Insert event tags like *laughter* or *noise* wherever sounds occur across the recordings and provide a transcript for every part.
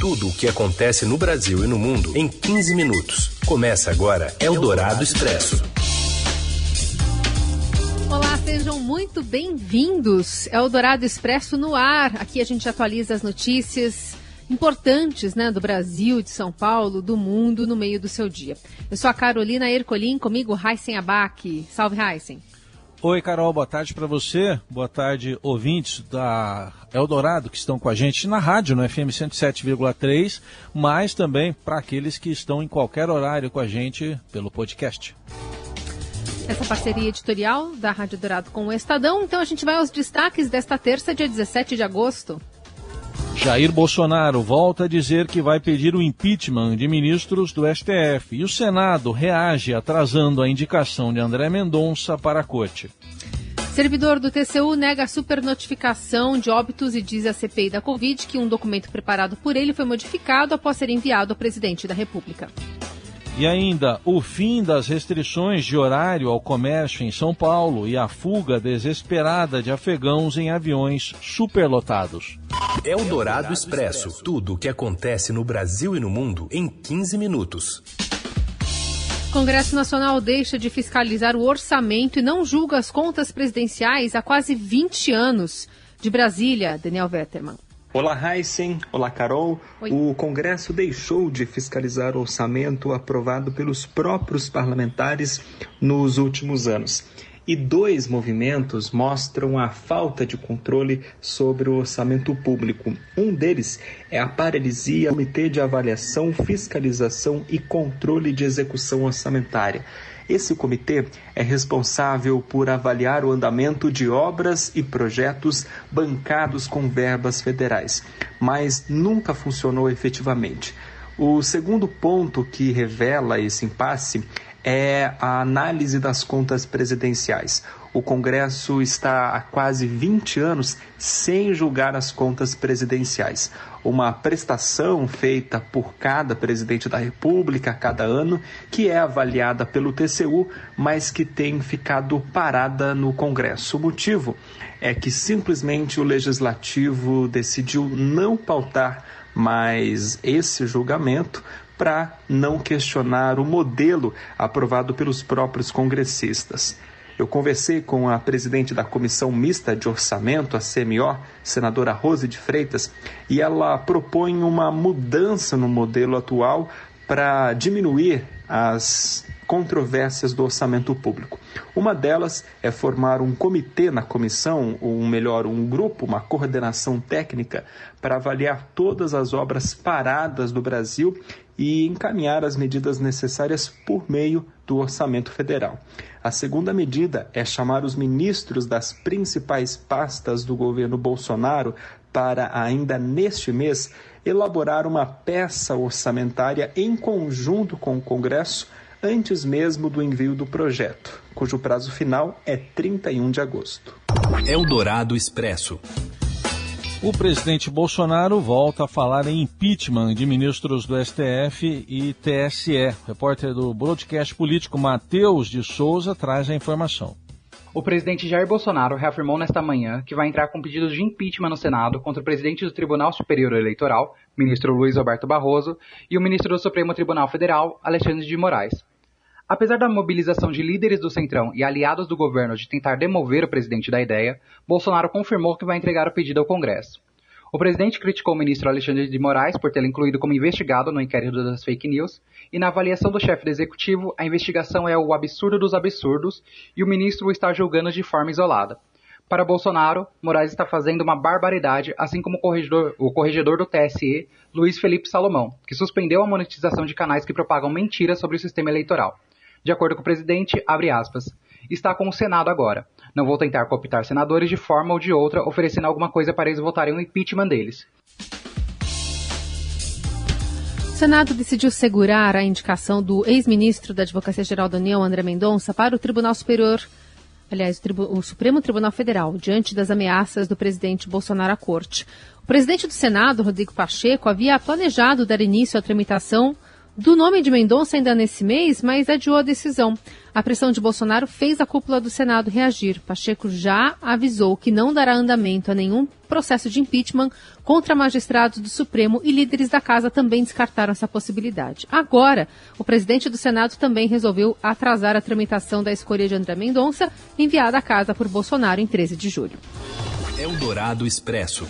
Tudo o que acontece no Brasil e no mundo em 15 minutos. Começa agora Eldorado Expresso. Olá, sejam muito bem-vindos. Eldorado Expresso no ar. Aqui a gente atualiza as notícias importantes né, do Brasil, de São Paulo, do mundo no meio do seu dia. Eu sou a Carolina Ercolim, comigo Heisen Abac. Salve, Heisen. Oi, Carol, boa tarde para você. Boa tarde, ouvintes da Eldorado que estão com a gente na rádio, no FM 107,3, mas também para aqueles que estão em qualquer horário com a gente pelo podcast. Essa parceria editorial da Rádio Dourado com o Estadão. Então a gente vai aos destaques desta terça, dia 17 de agosto. Jair Bolsonaro volta a dizer que vai pedir o impeachment de ministros do STF e o Senado reage atrasando a indicação de André Mendonça para a corte. Servidor do TCU nega a supernotificação de óbitos e diz à CPI da Covid que um documento preparado por ele foi modificado após ser enviado ao presidente da República. E ainda o fim das restrições de horário ao comércio em São Paulo e a fuga desesperada de afegãos em aviões superlotados. Eldorado Expresso. Tudo o que acontece no Brasil e no mundo em 15 minutos. Congresso Nacional deixa de fiscalizar o orçamento e não julga as contas presidenciais há quase 20 anos. De Brasília, Daniel Vetterman. Olá, Heisen. Olá, Carol. Oi. O Congresso deixou de fiscalizar o orçamento aprovado pelos próprios parlamentares nos últimos anos. E dois movimentos mostram a falta de controle sobre o orçamento público. Um deles é a paralisia do Comitê de Avaliação, Fiscalização e Controle de Execução Orçamentária. Esse comitê é responsável por avaliar o andamento de obras e projetos bancados com verbas federais, mas nunca funcionou efetivamente. O segundo ponto que revela esse impasse é a análise das contas presidenciais. O Congresso está há quase 20 anos sem julgar as contas presidenciais. Uma prestação feita por cada presidente da República a cada ano, que é avaliada pelo TCU, mas que tem ficado parada no Congresso. O motivo é que simplesmente o legislativo decidiu não pautar mais esse julgamento para não questionar o modelo aprovado pelos próprios congressistas. Eu conversei com a presidente da Comissão Mista de Orçamento, a CMO, senadora Rose de Freitas, e ela propõe uma mudança no modelo atual para diminuir as controvérsias do orçamento público. Uma delas é formar um comitê na comissão, ou melhor, um grupo, uma coordenação técnica, para avaliar todas as obras paradas do Brasil e encaminhar as medidas necessárias por meio do orçamento federal. A segunda medida é chamar os ministros das principais pastas do governo Bolsonaro para, ainda neste mês, elaborar uma peça orçamentária em conjunto com o Congresso antes mesmo do envio do projeto, cujo prazo final é 31 de agosto. Eldorado Expresso. O presidente Bolsonaro volta a falar em impeachment de ministros do STF e TSE. O repórter do broadcast político Matheus de Souza traz a informação. O presidente Jair Bolsonaro reafirmou nesta manhã que vai entrar com pedidos de impeachment no Senado contra o presidente do Tribunal Superior Eleitoral, ministro Luiz Alberto Barroso, e o ministro do Supremo Tribunal Federal, Alexandre de Moraes. Apesar da mobilização de líderes do Centrão e aliados do governo de tentar demover o presidente da ideia, Bolsonaro confirmou que vai entregar o pedido ao Congresso. O presidente criticou o ministro Alexandre de Moraes por tê-lo incluído como investigado no inquérito das fake news, e na avaliação do chefe do executivo, a investigação é o absurdo dos absurdos e o ministro o está julgando de forma isolada. Para Bolsonaro, Moraes está fazendo uma barbaridade, assim como o corregedor, o corregedor do TSE, Luiz Felipe Salomão, que suspendeu a monetização de canais que propagam mentiras sobre o sistema eleitoral. De acordo com o presidente, abre aspas, está com o Senado agora. Não vou tentar cooptar senadores de forma ou de outra, oferecendo alguma coisa para eles votarem o impeachment deles. O Senado decidiu segurar a indicação do ex-ministro da Advocacia Geral da União, André Mendonça, para o Tribunal Superior, aliás, o Supremo Tribunal Federal, diante das ameaças do presidente Bolsonaro à corte. O presidente do Senado, Rodrigo Pacheco, havia planejado dar início à tramitação do nome de Mendonça ainda nesse mês, mas adiou a decisão. A pressão de Bolsonaro fez a cúpula do Senado reagir. Pacheco já avisou que não dará andamento a nenhum processo de impeachment contra magistrados do Supremo e líderes da casa também descartaram essa possibilidade. Agora, o presidente do Senado também resolveu atrasar a tramitação da escolha de André Mendonça, enviada à casa por Bolsonaro em 13 de julho. Eldorado Expresso.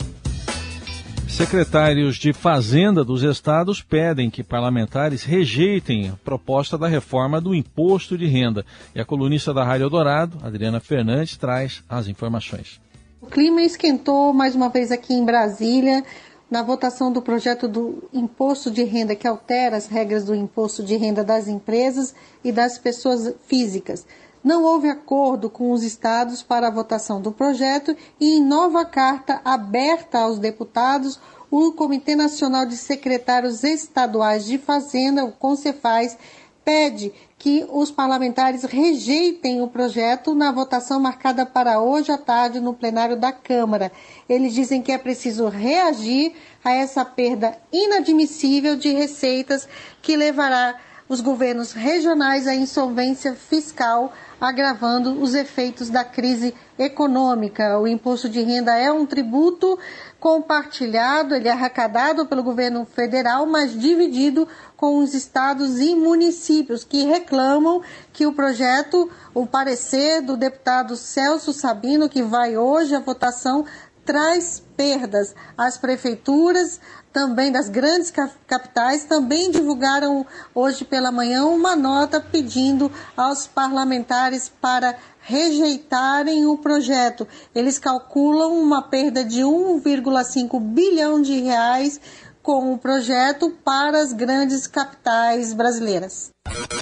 Secretários de Fazenda dos estados pedem que parlamentares rejeitem a proposta da reforma do imposto de renda. E a colunista da Rádio Eldorado, Adriana Fernandes, traz as informações. O clima esquentou mais uma vez aqui em Brasília na votação do projeto do imposto de renda que altera as regras do imposto de renda das empresas e das pessoas físicas. Não houve acordo com os estados para a votação do projeto e, em nova carta aberta aos deputados, o Comitê Nacional de Secretários Estaduais de Fazenda, o CONCEFAZ, pede que os parlamentares rejeitem o projeto na votação marcada para hoje à tarde no plenário da Câmara. Eles dizem que é preciso reagir a essa perda inadmissível de receitas que levará os governos regionais à insolvência fiscal agravando os efeitos da crise econômica. O imposto de renda é um tributo compartilhado, ele é arrecadado pelo governo federal, mas dividido com os estados e municípios que reclamam que o projeto, o parecer do deputado Celso Sabino, que vai hoje à votação, traz perdas às prefeituras, também das grandes capitais, também divulgaram hoje pela manhã uma nota pedindo aos parlamentares para rejeitarem o projeto. Eles calculam uma perda de 1,5 bilhão de reais com o projeto para as grandes capitais brasileiras.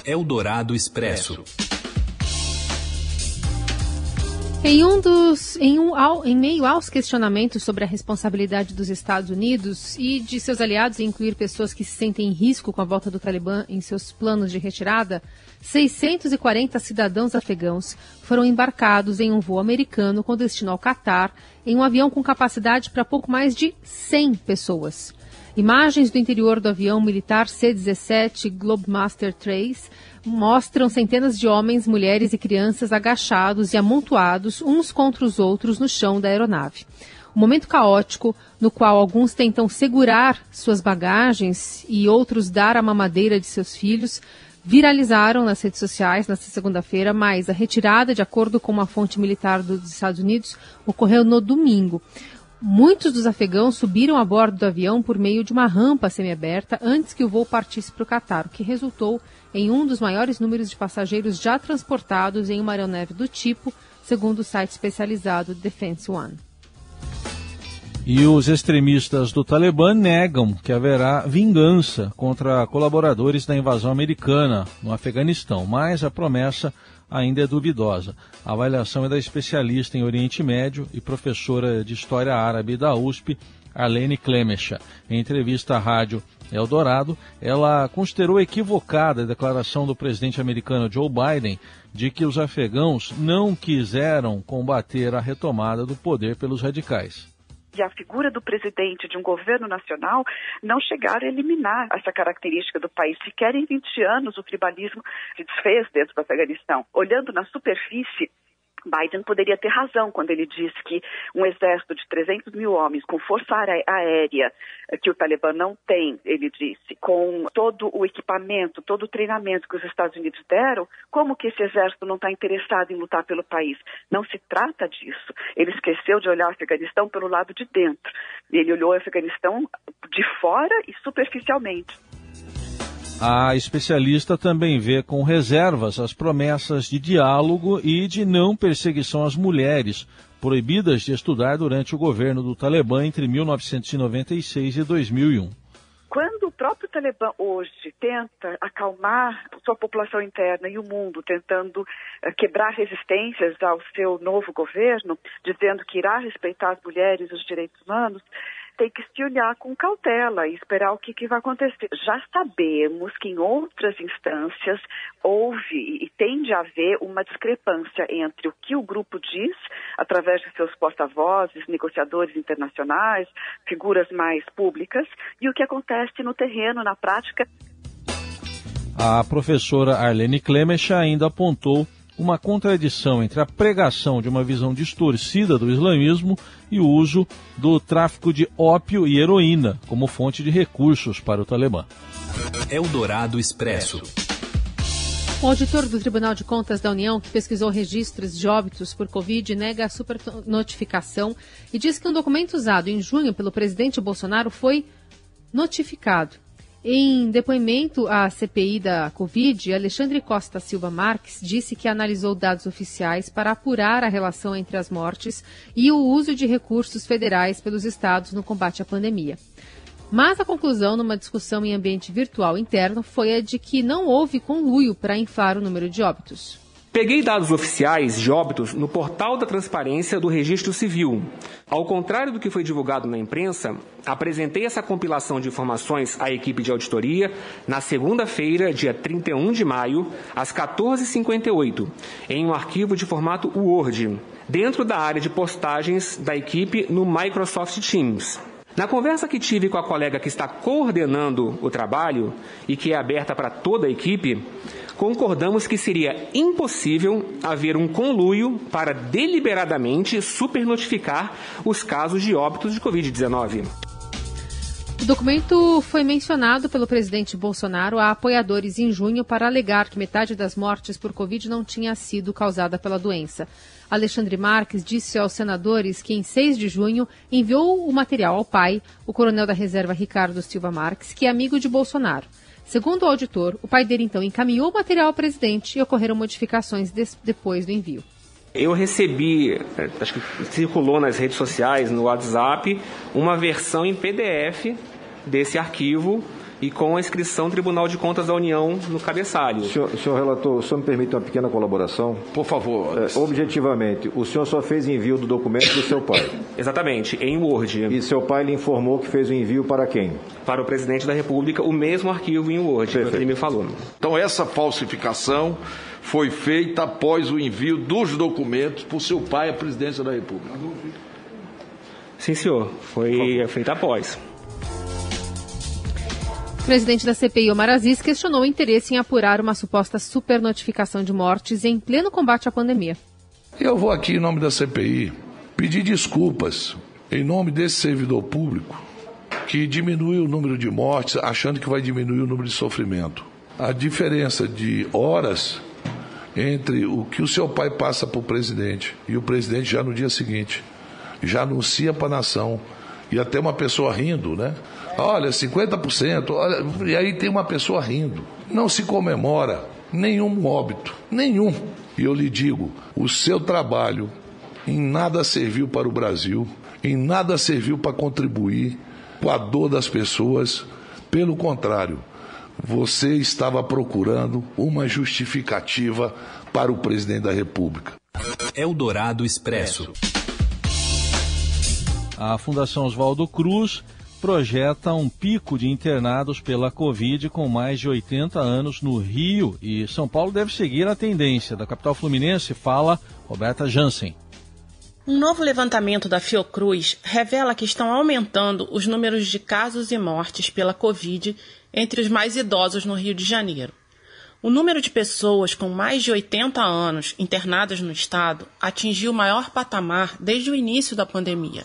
Eldorado Expresso. Em um dos, em, um, ao, em meio aos questionamentos sobre a responsabilidade dos Estados Unidos e de seus aliados em incluir pessoas que se sentem em risco com a volta do Talibã em seus planos de retirada, 640 cidadãos afegãos foram embarcados em um voo americano com destino ao Catar, em um avião com capacidade para pouco mais de 100 pessoas. Imagens do interior do avião militar C-17 Globemaster 3 mostram centenas de homens, mulheres e crianças agachados e amontoados uns contra os outros no chão da aeronave. Um momento caótico no qual alguns tentam segurar suas bagagens e outros dar a mamadeira de seus filhos viralizaram nas redes sociais nesta segunda-feira, mas a retirada, de acordo com uma fonte militar dos Estados Unidos, ocorreu no domingo. Muitos dos afegãos subiram a bordo do avião por meio de uma rampa semiaberta antes que o voo partisse para o Catar, o que resultou em um dos maiores números de passageiros já transportados em uma aeronave do tipo, segundo o site especializado Defense One. E os extremistas do Talibã negam que haverá vingança contra colaboradores da invasão americana no Afeganistão, mas a promessa ainda é duvidosa. A avaliação é da especialista em Oriente Médio e professora de História Árabe da USP, Arlene Klemecha. Em entrevista à rádio Eldorado, ela considerou equivocada a declaração do presidente americano Joe Biden de que os afegãos não quiseram combater a retomada do poder pelos radicais e a figura do presidente de um governo nacional não chegaram a eliminar essa característica do país. Sequer em 20 anos o tribalismo se desfez dentro do Afeganistão. Olhando na superfície, Biden poderia ter razão quando ele disse que um exército de 300 mil homens com força aérea eh, que o Talibã não tem, ele disse, com todo o equipamento, todo o treinamento que os Estados Unidos deram, como que esse exército não está interessado em lutar pelo país? Não se trata disso. Ele esqueceu de olhar o Afeganistão pelo lado de dentro. Ele olhou o Afeganistão de fora e superficialmente. A especialista também vê com reservas as promessas de diálogo e de não perseguição às mulheres, proibidas de estudar durante o governo do Talibã entre 1996 e 2001. Quando o próprio Talibã hoje tenta acalmar sua população interna e o mundo, tentando uh, quebrar resistências ao seu novo governo, dizendo que irá respeitar as mulheres e os direitos humanos, tem que se olhar com cautela e esperar o que, que vai acontecer. Já sabemos que em outras instâncias houve e tende a haver uma discrepância entre o que o grupo diz, através de seus porta-vozes, negociadores internacionais, figuras mais públicas, e o que acontece no terreno, na prática. A professora Arlene Clemech ainda apontou uma contradição entre a pregação de uma visão distorcida do islamismo e o uso do tráfico de ópio e heroína como fonte de recursos para o Talibã. Eldorado Expresso. O auditor do Tribunal de Contas da União, que pesquisou registros de óbitos por Covid, nega a supernotificação e diz que um documento usado em junho pelo presidente Bolsonaro foi notificado. Em depoimento à CPI da Covid, Alexandre Costa Silva Marques disse que analisou dados oficiais para apurar a relação entre as mortes e o uso de recursos federais pelos estados no combate à pandemia. Mas a conclusão, numa discussão em ambiente virtual interno, foi a de que não houve conluio para inflar o número de óbitos. Peguei dados oficiais de óbitos no portal da transparência do Registro Civil. Ao contrário do que foi divulgado na imprensa, apresentei essa compilação de informações à equipe de auditoria na segunda-feira, dia 31 de maio, às 14h58, em um arquivo de formato Word, dentro da área de postagens da equipe no Microsoft Teams. Na conversa que tive com a colega que está coordenando o trabalho e que é aberta para toda a equipe, concordamos que seria impossível haver um conluio para deliberadamente supernotificar os casos de óbitos de Covid-19. O documento foi mencionado pelo presidente Bolsonaro a apoiadores em junho para alegar que metade das mortes por Covid não tinha sido causada pela doença. Alexandre Marques disse aos senadores que, em 6 de junho, enviou o material ao pai, o coronel da reserva Ricardo Silva Marques, que é amigo de Bolsonaro. Segundo o auditor, o pai dele então encaminhou o material ao presidente e ocorreram modificações depois do envio. Eu recebi, é, acho que circulou nas redes sociais, no WhatsApp, uma versão em PDF desse arquivo e com a inscrição Tribunal de Contas da União no cabeçalho. Senhor, senhor relator, o senhor me permite uma pequena colaboração? Por favor. É, objetivamente, o senhor só fez envio do documento do seu pai? *coughs* Exatamente, em Word. E seu pai lhe informou que fez o envio para quem? Para o presidente da República, o mesmo arquivo em Word, que ele me falou. Então, essa falsificação foi feita após o envio dos documentos por seu pai à presidência da República. Sim, senhor. Foi feita após presidente da CPI, Omar Aziz, questionou o interesse em apurar uma suposta supernotificação de mortes em pleno combate à pandemia. Eu vou aqui, em nome da CPI, pedir desculpas em nome desse servidor público que diminui o número de mortes achando que vai diminuir o número de sofrimento. A diferença de horas entre o que o seu pai passa para o presidente e o presidente já no dia seguinte já anuncia para a nação e até uma pessoa rindo, né? Olha, 50%, olha, e aí tem uma pessoa rindo. Não se comemora nenhum óbito, nenhum. E eu lhe digo, o seu trabalho em nada serviu para o Brasil, em nada serviu para contribuir com a dor das pessoas. Pelo contrário, você estava procurando uma justificativa para o presidente da República. Eldorado Expresso. A Fundação Oswaldo Cruz projeta um pico de internados pela Covid com mais de 80 anos no Rio e São Paulo deve seguir a tendência. Da capital fluminense fala Roberta Jansen. Um novo levantamento da Fiocruz revela que estão aumentando os números de casos e mortes pela Covid entre os mais idosos no Rio de Janeiro. O número de pessoas com mais de 80 anos internadas no estado atingiu o maior patamar desde o início da pandemia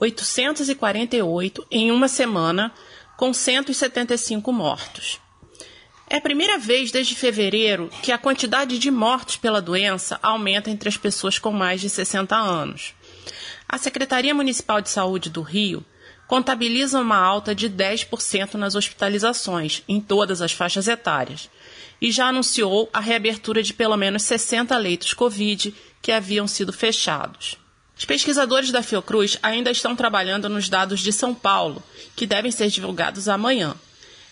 848 em uma semana, com 175 mortos. É a primeira vez desde fevereiro que a quantidade de mortos pela doença aumenta entre as pessoas com mais de 60 anos. A Secretaria Municipal de Saúde do Rio contabiliza uma alta de 10% nas hospitalizações em todas as faixas etárias e já anunciou a reabertura de pelo menos 60 leitos Covid que haviam sido fechados. Os pesquisadores da Fiocruz ainda estão trabalhando nos dados de São Paulo, que devem ser divulgados amanhã.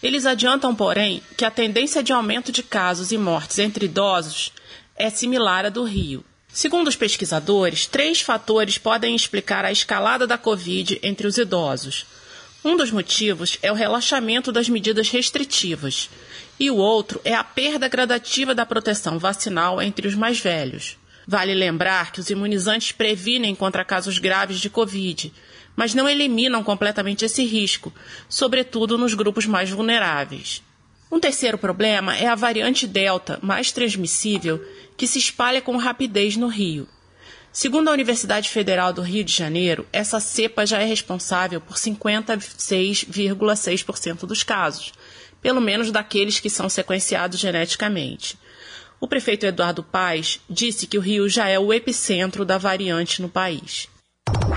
Eles adiantam, porém, que a tendência de aumento de casos e mortes entre idosos é similar à do Rio. Segundo os pesquisadores, três fatores podem explicar a escalada da Covid entre os idosos. Um dos motivos é o relaxamento das medidas restritivas, e o outro é a perda gradativa da proteção vacinal entre os mais velhos. Vale lembrar que os imunizantes previnem contra casos graves de Covid, mas não eliminam completamente esse risco, sobretudo nos grupos mais vulneráveis. Um terceiro problema é a variante Delta, mais transmissível, que se espalha com rapidez no Rio. Segundo a Universidade Federal do Rio de Janeiro, essa cepa já é responsável por 56,6% dos casos, pelo menos daqueles que são sequenciados geneticamente. O prefeito Eduardo Paes disse que o Rio já é o epicentro da variante no país.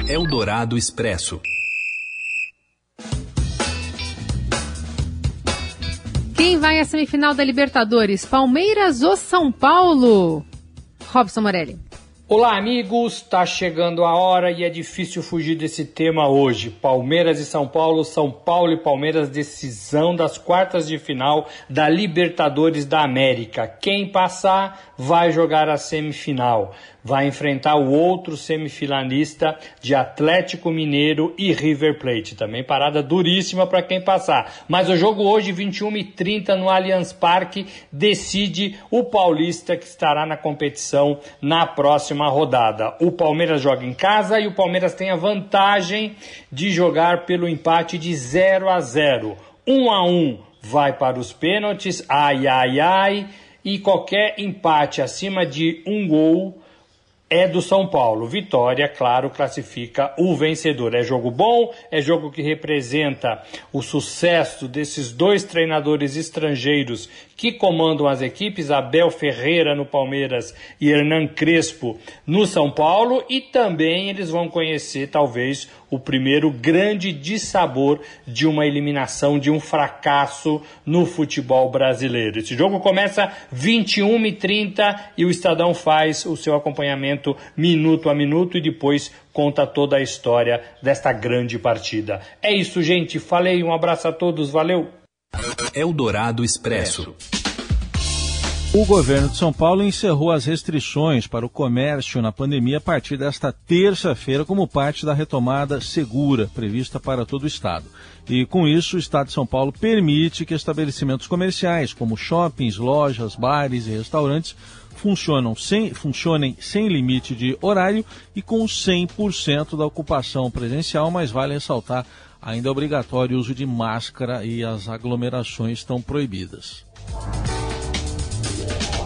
Eldorado Expresso. Quem vai à semifinal da Libertadores? Palmeiras ou São Paulo? Robson Morelli. Olá, amigos! Tá chegando a hora e é difícil fugir desse tema hoje. Palmeiras e São Paulo, São Paulo e Palmeiras, decisão das quartas de final da Libertadores da América. Quem passar vai jogar a semifinal vai enfrentar o outro semifinalista de Atlético Mineiro e River Plate. Também parada duríssima para quem passar. Mas o jogo hoje, 21h30 no Allianz Parque, decide o paulista que estará na competição na próxima rodada. O Palmeiras joga em casa e o Palmeiras tem a vantagem de jogar pelo empate de 0 a 0. 1 a 1 vai para os pênaltis, ai ai ai, e qualquer empate acima de um gol é do São Paulo. Vitória, claro, classifica o vencedor. É jogo bom, é jogo que representa o sucesso desses dois treinadores estrangeiros que comandam as equipes, Abel Ferreira no Palmeiras e Hernan Crespo no São Paulo, e também eles vão conhecer talvez o primeiro grande dissabor de uma eliminação, de um fracasso no futebol brasileiro. Esse jogo começa 21 e 30 e o Estadão faz o seu acompanhamento minuto a minuto e depois conta toda a história desta grande partida. É isso, gente. Falei, um abraço a todos, valeu! Eldorado Expresso. O governo de São Paulo encerrou as restrições para o comércio na pandemia a partir desta terça-feira, como parte da retomada segura prevista para todo o estado. E com isso, o estado de São Paulo permite que estabelecimentos comerciais, como shoppings, lojas, bares e restaurantes, funcionam sem, funcionem sem limite de horário e com 100% da ocupação presencial, mas vale ressaltar ainda é obrigatório o uso de máscara e as aglomerações estão proibidas.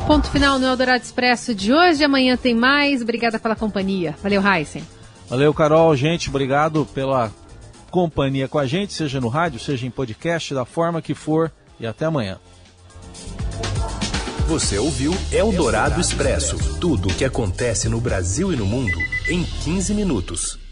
Ponto final no Eldorado Expresso de hoje. Amanhã tem mais. Obrigada pela companhia. Valeu, Heisen. Valeu, Carol. Gente, obrigado pela companhia com a gente, seja no rádio, seja em podcast, da forma que for. E até amanhã. Você ouviu Eldorado Expresso tudo o que acontece no Brasil e no mundo em 15 minutos.